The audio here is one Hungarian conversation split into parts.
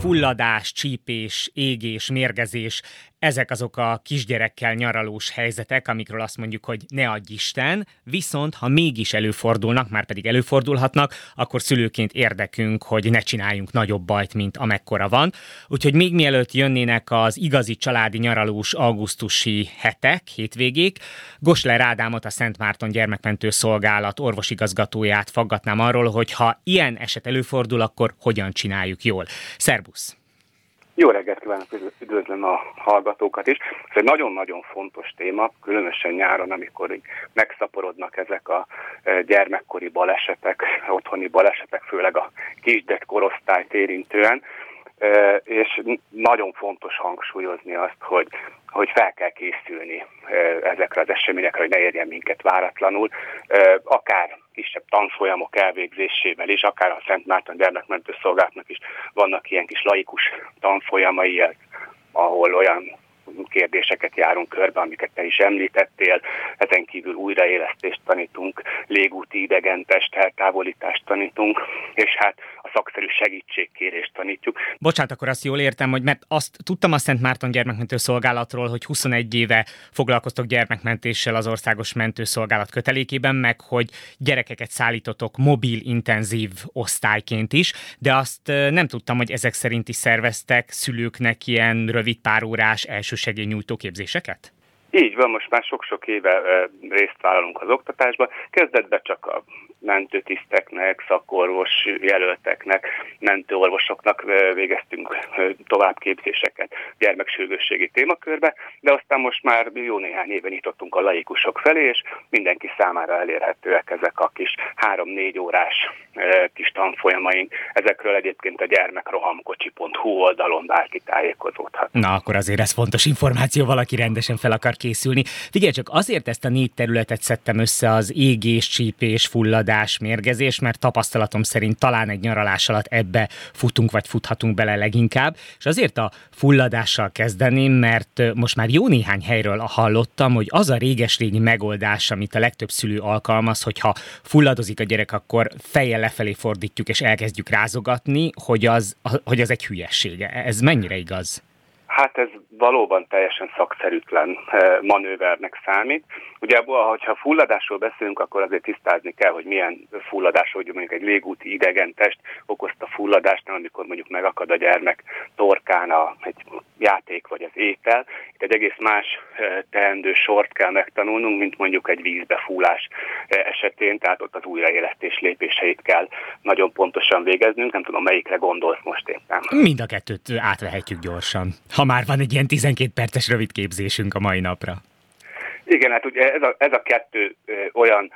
fulladás, csípés, égés, mérgezés, ezek azok a kisgyerekkel nyaralós helyzetek, amikről azt mondjuk, hogy ne adj Isten, viszont ha mégis előfordulnak, már pedig előfordulhatnak, akkor szülőként érdekünk, hogy ne csináljunk nagyobb bajt, mint amekkora van. Úgyhogy még mielőtt jönnének az igazi családi nyaralós augusztusi hetek, hétvégék, Gosler Ádámot, a Szent Márton Gyermekmentő Szolgálat orvosigazgatóját faggatnám arról, hogy ha ilyen eset előfordul, akkor hogyan csináljuk jól. Szerbusz! Jó reggelt kívánok, üdvözlöm a hallgatókat is. Ez egy nagyon-nagyon fontos téma, különösen nyáron, amikor megszaporodnak ezek a e, gyermekkori balesetek, otthoni balesetek, főleg a kisdett korosztályt érintően és nagyon fontos hangsúlyozni azt, hogy, hogy fel kell készülni ezekre az eseményekre, hogy ne érjen minket váratlanul, akár kisebb tanfolyamok elvégzésével is, akár a Szent Márton gyermekmentő szolgálatnak is vannak ilyen kis laikus tanfolyamai, ahol olyan kérdéseket járunk körbe, amiket te is említettél. Ezen kívül újraélesztést tanítunk, légúti idegentest, eltávolítást tanítunk, és hát a szakszerű segítségkérést tanítjuk. Bocsánat, akkor azt jól értem, hogy mert azt tudtam a Szent Márton gyermekmentő szolgálatról, hogy 21 éve foglalkoztok gyermekmentéssel az országos mentőszolgálat kötelékében, meg hogy gyerekeket szállítotok mobil intenzív osztályként is, de azt nem tudtam, hogy ezek szerint is szerveztek szülőknek ilyen rövid pár órás elsősegélynyújtó képzéseket? Így van, most már sok-sok éve részt vállalunk az oktatásba. Kezdetben csak a mentőtiszteknek, szakorvos jelölteknek, mentőorvosoknak végeztünk továbbképzéseket gyermeksürgősségi témakörbe, de aztán most már jó néhány éve nyitottunk a laikusok felé, és mindenki számára elérhetőek ezek a kis három-négy órás kis tanfolyamaink. Ezekről egyébként a gyermekrohamkocsi.hu oldalon bárki tájékozódhat. Na, akkor azért ez fontos információ, valaki rendesen fel akar készülni. Figyelj csak, azért ezt a négy területet szedtem össze az égés, csípés, fullad fulladás, mérgezés, mert tapasztalatom szerint talán egy nyaralás alatt ebbe futunk vagy futhatunk bele leginkább. És azért a fulladással kezdeném, mert most már jó néhány helyről hallottam, hogy az a réges-régi megoldás, amit a legtöbb szülő alkalmaz, hogyha fulladozik a gyerek, akkor fejjel lefelé fordítjuk és elkezdjük rázogatni, hogy az, hogy az egy hülyessége. Ez mennyire igaz? Hát ez valóban teljesen szakszerűtlen eh, manővernek számít. Ugye, ha fulladásról beszélünk, akkor azért tisztázni kell, hogy milyen fulladás, hogy mondjuk egy légúti idegen test okozta fulladást, amikor mondjuk megakad a gyermek torkán a, egy játék vagy az étel. Itt egy egész más eh, teendő sort kell megtanulnunk, mint mondjuk egy vízbefúlás eh, esetén, tehát ott az újraélesztés lépéseit kell nagyon pontosan végeznünk. Nem tudom, melyikre gondolsz most éppen. Mind a kettőt átvehetjük gyorsan. Ha már van egy ilyen 12 perces rövid képzésünk a mai napra. Igen, hát ugye ez a, ez a kettő olyan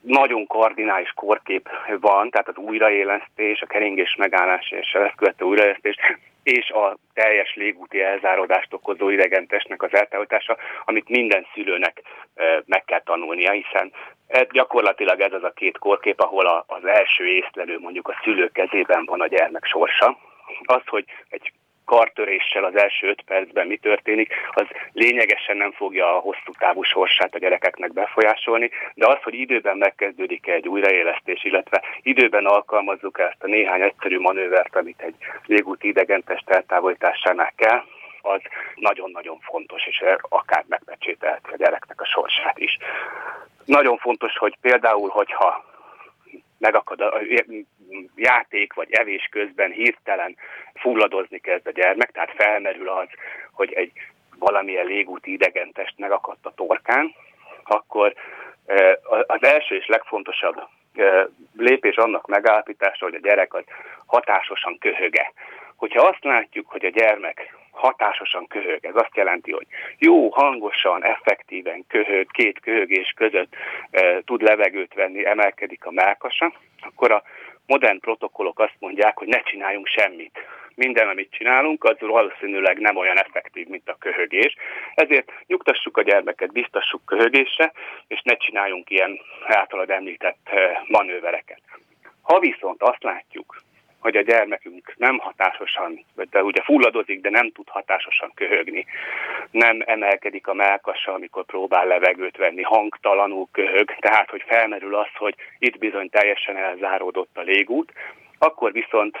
nagyon kardinális korkép van, tehát az újraélesztés, a keringés megállás és a ezt újraélesztés, és a teljes légúti elzárodást okozó idegentesnek az eltávolítása, amit minden szülőnek meg kell tanulnia, hiszen gyakorlatilag ez az a két korkép, ahol az első észlelő mondjuk a szülő kezében van a gyermek sorsa. Az, hogy egy kartöréssel az első öt percben mi történik, az lényegesen nem fogja a hosszú távú sorsát a gyerekeknek befolyásolni, de az, hogy időben megkezdődik egy újraélesztés, illetve időben alkalmazzuk ezt a néhány egyszerű manővert, amit egy légúti idegentest eltávolításánál kell, az nagyon-nagyon fontos, és akár megpecsételheti a gyereknek a sorsát is. Nagyon fontos, hogy például, hogyha megakad játék vagy evés közben hirtelen fulladozni kezd a gyermek, tehát felmerül az, hogy egy valamilyen légúti idegentest megakadt a torkán, akkor az első és legfontosabb lépés annak megállapítása, hogy a gyerek az hatásosan köhöge. Hogyha azt látjuk, hogy a gyermek hatásosan köhög. Ez azt jelenti, hogy jó, hangosan, effektíven köhög, két köhögés között e, tud levegőt venni, emelkedik a melkasa, akkor a modern protokollok azt mondják, hogy ne csináljunk semmit. Minden, amit csinálunk, az valószínűleg nem olyan effektív, mint a köhögés. Ezért nyugtassuk a gyermeket, biztassuk köhögésre, és ne csináljunk ilyen általad említett manővereket. Ha viszont azt látjuk, hogy a gyermekünk nem hatásosan, de ugye fulladozik, de nem tud hatásosan köhögni. Nem emelkedik a melkasa, amikor próbál levegőt venni, hangtalanul köhög, tehát hogy felmerül az, hogy itt bizony teljesen elzáródott a légút, akkor viszont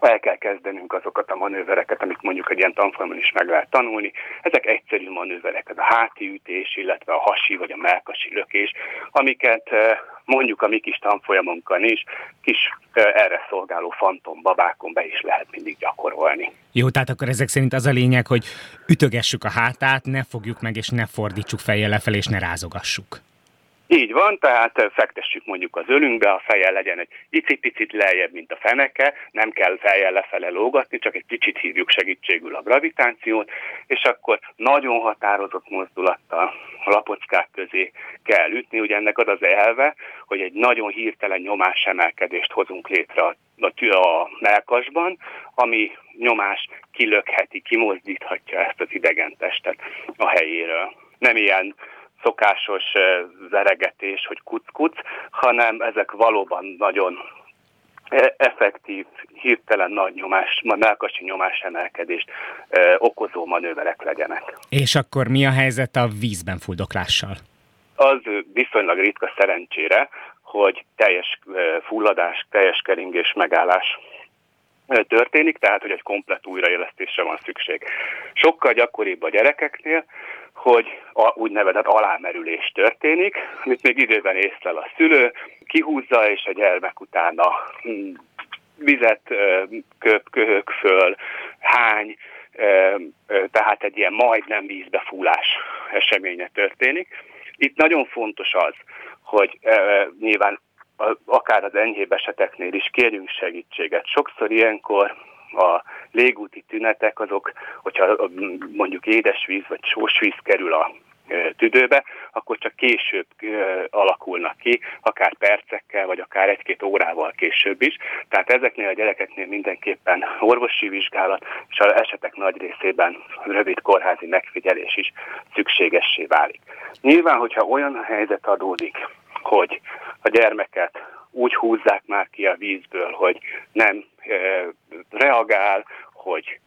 el kell kezdenünk azokat a manővereket, amik mondjuk egy ilyen tanfolyamon is meg lehet tanulni. Ezek egyszerű manőverek, ez a háti ütés, illetve a hasi vagy a melkasi lökés, amiket eh, mondjuk a mi kis tanfolyamunkon is kis erre szolgáló fantom babákon be is lehet mindig gyakorolni. Jó, tehát akkor ezek szerint az a lényeg, hogy ütögessük a hátát, ne fogjuk meg és ne fordítsuk fejjel lefelé és ne rázogassuk. Így van, tehát fektessük mondjuk az ölünkbe, a feje legyen egy icipicit lejjebb, mint a feneke, nem kell fejjel lefele lógatni, csak egy kicsit hívjuk segítségül a gravitációt, és akkor nagyon határozott mozdulattal a lapockák közé kell ütni. Ugye ennek az az elve, hogy egy nagyon hirtelen nyomásemelkedést hozunk létre a, a, a melkasban, ami nyomás kilökheti, kimozdíthatja ezt az idegen testet a helyéről. Nem ilyen szokásos veregetés, hogy kuc-kuc, hanem ezek valóban nagyon effektív, hirtelen nagy nyomás, melkasi nyomás emelkedést okozó manőverek legyenek. És akkor mi a helyzet a vízben fuldoklással? Az viszonylag ritka szerencsére, hogy teljes fulladás, teljes keringés, megállás történik, tehát hogy egy komplet újraélesztésre van szükség. Sokkal gyakoribb a gyerekeknél, hogy a úgynevezett alámerülés történik, amit még időben észlel a szülő, kihúzza, és a gyermek utána hm, vizet köp, köhög föl, hány, tehát egy ilyen majdnem vízbefúlás eseménye történik. Itt nagyon fontos az, hogy nyilván akár az enyhébb eseteknél is kérjünk segítséget. Sokszor ilyenkor a légúti tünetek azok, hogyha mondjuk édesvíz vagy sósvíz kerül a tüdőbe, akkor csak később alakulnak ki, akár percekkel, vagy akár egy-két órával később is. Tehát ezeknél a gyerekeknél mindenképpen orvosi vizsgálat, és az esetek nagy részében rövid kórházi megfigyelés is szükségessé válik. Nyilván, hogyha olyan helyzet adódik, hogy a gyermeket úgy húzzák már ki a vízből, hogy nem e, reagál, hogy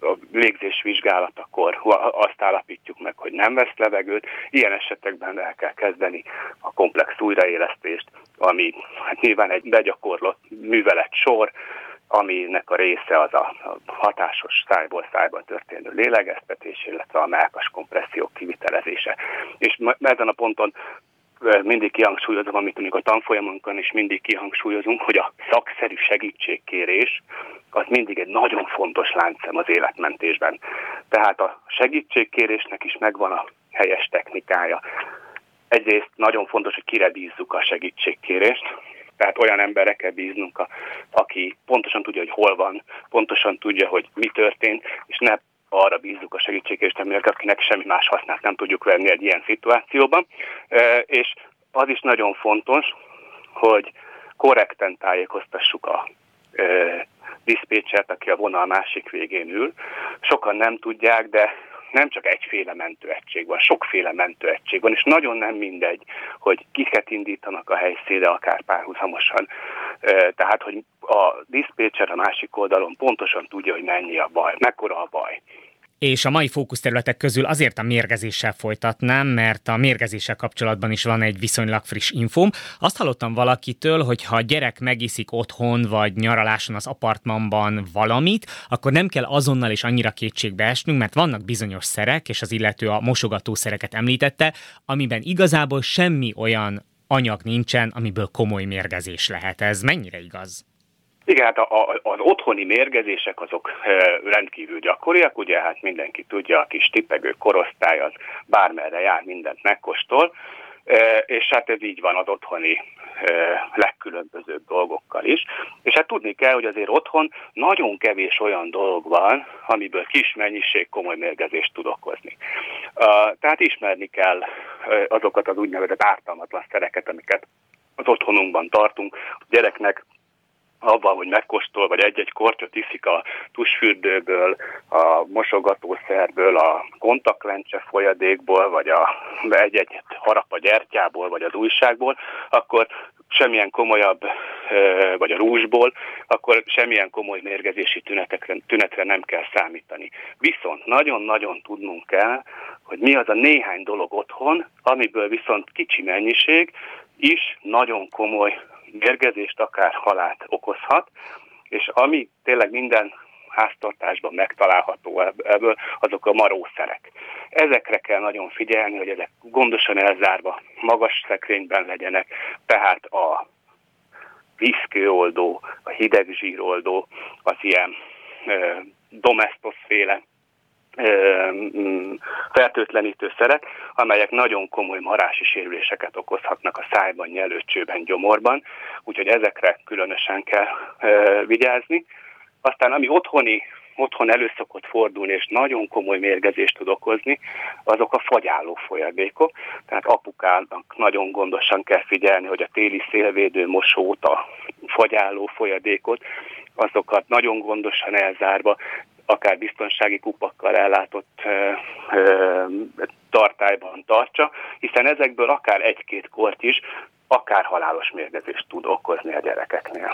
a légzés vizsgálatakor azt állapítjuk meg, hogy nem vesz levegőt. Ilyen esetekben el kell kezdeni a komplex újraélesztést, ami hát nyilván egy begyakorlott művelet sor, aminek a része az a hatásos szájból szájba történő lélegeztetés, illetve a melkas kompressziók kivitelezése. És ezen a ponton mindig kihangsúlyozom, amit amikor a tanfolyamunkon is mindig kihangsúlyozunk, hogy a szakszerű segítségkérés az mindig egy nagyon fontos láncszem az életmentésben. Tehát a segítségkérésnek is megvan a helyes technikája. Egyrészt nagyon fontos, hogy kire bízzuk a segítségkérést, tehát olyan emberekkel bíznunk, a, aki pontosan tudja, hogy hol van, pontosan tudja, hogy mi történt, és ne arra bízzuk a segítségkérést, akinek semmi más hasznát nem tudjuk venni egy ilyen szituációban. És az is nagyon fontos, hogy korrekten tájékoztassuk a diszpécsert, aki a vonal másik végén ül. Sokan nem tudják, de nem csak egyféle mentőegység van, sokféle mentőegység van, és nagyon nem mindegy, hogy kiket indítanak a helyszínre, akár párhuzamosan. Tehát, hogy a diszpécser a másik oldalon pontosan tudja, hogy mennyi a baj, mekkora a baj. És a mai fókuszterületek közül azért a mérgezéssel folytatnám, mert a mérgezéssel kapcsolatban is van egy viszonylag friss infóm. Azt hallottam valakitől, hogy ha a gyerek megiszik otthon vagy nyaraláson az apartmanban valamit, akkor nem kell azonnal is annyira kétségbe esnünk, mert vannak bizonyos szerek, és az illető a mosogatószereket említette, amiben igazából semmi olyan anyag nincsen, amiből komoly mérgezés lehet. Ez mennyire igaz? Igen, hát a, a, az otthoni mérgezések azok e, rendkívül gyakoriak, ugye hát mindenki tudja, a kis tipegő korosztály az bármerre jár, mindent megkóstol, e, és hát ez így van az otthoni e, legkülönbözőbb dolgokkal is. És hát tudni kell, hogy azért otthon nagyon kevés olyan dolog van, amiből kis mennyiség komoly mérgezést tud okozni. Uh, tehát ismerni kell azokat az úgynevezett ártalmatlan szereket, amiket az otthonunkban tartunk. A gyereknek abban, hogy megkóstol, vagy egy-egy kortyot iszik a tusfürdőből, a mosogatószerből, a kontaktlencse folyadékból, vagy a, egy-egy harap gyertyából, vagy az újságból, akkor semmilyen komolyabb, vagy a rúzsból, akkor semmilyen komoly mérgezési tünetekre, tünetre nem kell számítani. Viszont nagyon-nagyon tudnunk kell, hogy mi az a néhány dolog otthon, amiből viszont kicsi mennyiség is nagyon komoly mérgezést, akár halált okozhat, és ami tényleg minden háztartásban megtalálható ebből, azok a marószerek. Ezekre kell nagyon figyelni, hogy ezek gondosan elzárva, magas szekrényben legyenek, tehát a vízkőoldó, a hideg zsíroldó, az ilyen domestos-féle mm, fertőtlenítő szerek, amelyek nagyon komoly marási sérüléseket okozhatnak a szájban, nyelőcsőben, gyomorban, úgyhogy ezekre különösen kell vigyázni. Aztán ami otthoni, otthon elő szokott fordulni, és nagyon komoly mérgezést tud okozni, azok a fagyáló folyadékok. Tehát apukának nagyon gondosan kell figyelni, hogy a téli szélvédő mosót, a fagyáló folyadékot, azokat nagyon gondosan elzárva, akár biztonsági kupakkal ellátott ö, ö, tartályban tartsa, hiszen ezekből akár egy-két kort is, akár halálos mérgezést tud okozni a gyerekeknél.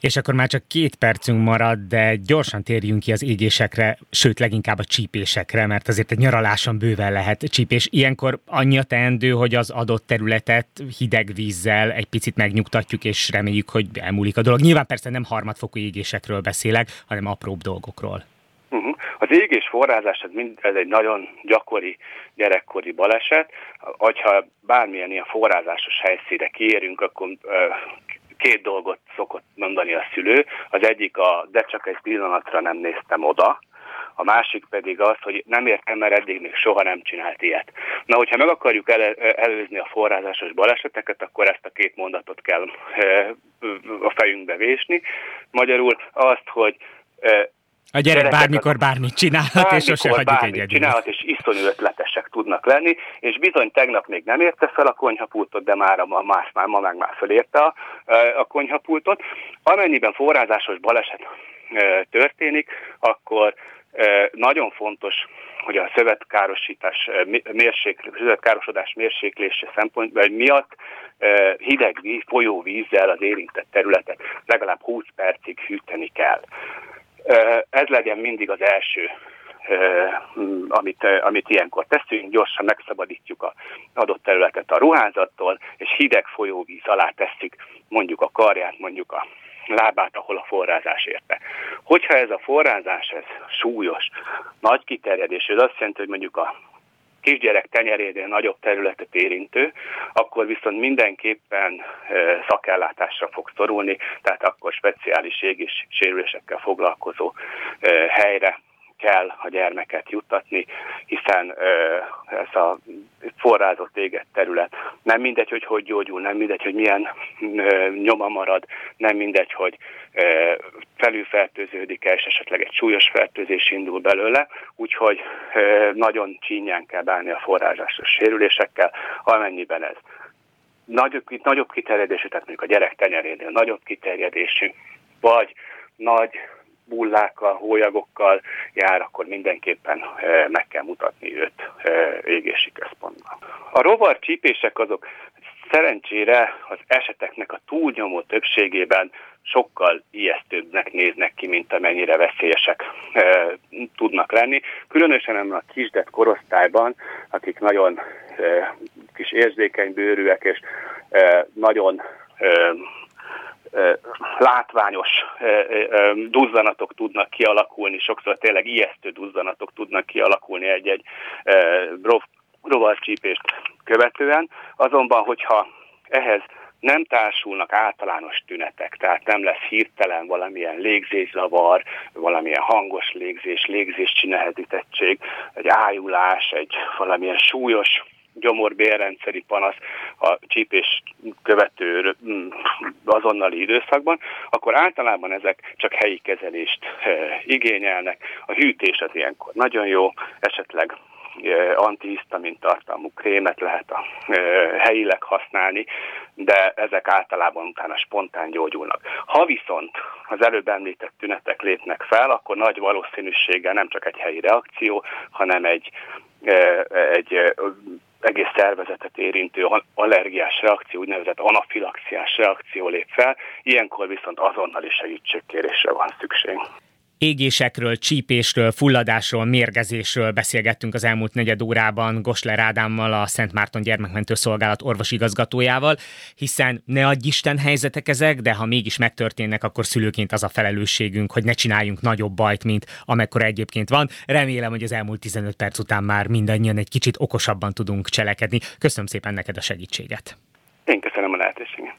És akkor már csak két percünk marad, de gyorsan térjünk ki az égésekre, sőt leginkább a csípésekre, mert azért egy nyaraláson bőven lehet csípés. Ilyenkor annyi a teendő, hogy az adott területet hideg vízzel egy picit megnyugtatjuk, és reméljük, hogy elmúlik a dolog. Nyilván persze nem harmadfokú égésekről beszélek, hanem apróbb dolgokról. Uh-huh. Az égés forrázás ez, mind, ez egy nagyon gyakori gyerekkori baleset. Ha bármilyen ilyen forrázásos helyszíre kiérünk, akkor két dolgot szokott mondani a szülő. Az egyik a, de csak egy pillanatra nem néztem oda, a másik pedig az, hogy nem értem, mert eddig még soha nem csinált ilyet. Na, hogyha meg akarjuk el, előzni a forrázásos baleseteket, akkor ezt a két mondatot kell a fejünkbe vésni. Magyarul azt, hogy a gyerek bármikor bármit csinálhat, bármikor és sose hagyjuk egyedül. csinálhat, és iszonyú ötletesek tudnak lenni, és bizony tegnap még nem érte fel a konyhapultot, de már a más, már ma meg már fölérte a, a konyhapultot. Amennyiben forrázásos baleset történik, akkor nagyon fontos, hogy a szövetkárosítás, mérséklés, szövetkárosodás mérséklése szempontból miatt hideg víz, folyóvízzel az érintett területet legalább 20 percig hűteni kell. Ez legyen mindig az első amit, amit ilyenkor teszünk, gyorsan megszabadítjuk a adott területet a ruházattól, és hideg folyóvíz alá tesszük mondjuk a karját, mondjuk a lábát, ahol a forrázás érte. Hogyha ez a forrázás ez súlyos, nagy kiterjedés, ez azt jelenti, hogy mondjuk a kisgyerek tenyerénél nagyobb területet érintő, akkor viszont mindenképpen szakellátásra fog szorulni, tehát akkor speciális égés sérülésekkel foglalkozó helyre kell a gyermeket juttatni, hiszen ez a forrázott égett terület. Nem mindegy, hogy hogy gyógyul, nem mindegy, hogy milyen nyoma marad, nem mindegy, hogy felülfertőződik-e, és esetleg egy súlyos fertőzés indul belőle, úgyhogy nagyon csínyán kell bánni a forrázásos sérülésekkel, amennyiben ez nagyobb, nagyobb kiterjedésű, tehát mondjuk a gyerek tenyerénél nagyobb kiterjedésű, vagy nagy bullákkal, hólyagokkal jár, akkor mindenképpen meg kell mutatni őt égési központban. A rovar csípések azok szerencsére az eseteknek a túlnyomó többségében sokkal ijesztőbbnek néznek ki, mint amennyire veszélyesek e, tudnak lenni. Különösen a kisdet korosztályban, akik nagyon e, kis érzékeny bőrűek és e, nagyon e, látványos duzzanatok tudnak kialakulni, sokszor tényleg ijesztő duzzanatok tudnak kialakulni egy-egy rovarcsípést követően. Azonban, hogyha ehhez nem társulnak általános tünetek, tehát nem lesz hirtelen valamilyen légzészavar, valamilyen hangos légzés, légzéscsinehezítettség, egy ájulás, egy valamilyen súlyos gyomorbélrendszeri panasz a csípés követő mm, azonnali időszakban, akkor általában ezek csak helyi kezelést igényelnek. A hűtés az ilyenkor nagyon jó, esetleg antihisztamin tartalmú krémet lehet a helyileg használni, de ezek általában utána spontán gyógyulnak. Ha viszont az előbb említett tünetek lépnek fel, akkor nagy valószínűséggel nem csak egy helyi reakció, hanem egy, egy egész szervezetet érintő allergiás reakció, úgynevezett anafilaxiás reakció lép fel, ilyenkor viszont azonnali segítségkérésre van szükség. Égésekről, csípésről, fulladásról, mérgezésről beszélgettünk az elmúlt negyed órában Gosler Ádámmal, a Szent Márton Gyermekmentő Szolgálat orvosigazgatójával, hiszen ne adj Isten helyzetek ezek, de ha mégis megtörténnek, akkor szülőként az a felelősségünk, hogy ne csináljunk nagyobb bajt, mint amekkora egyébként van. Remélem, hogy az elmúlt 15 perc után már mindannyian egy kicsit okosabban tudunk cselekedni. Köszönöm szépen neked a segítséget. Én köszönöm a lehetőséget.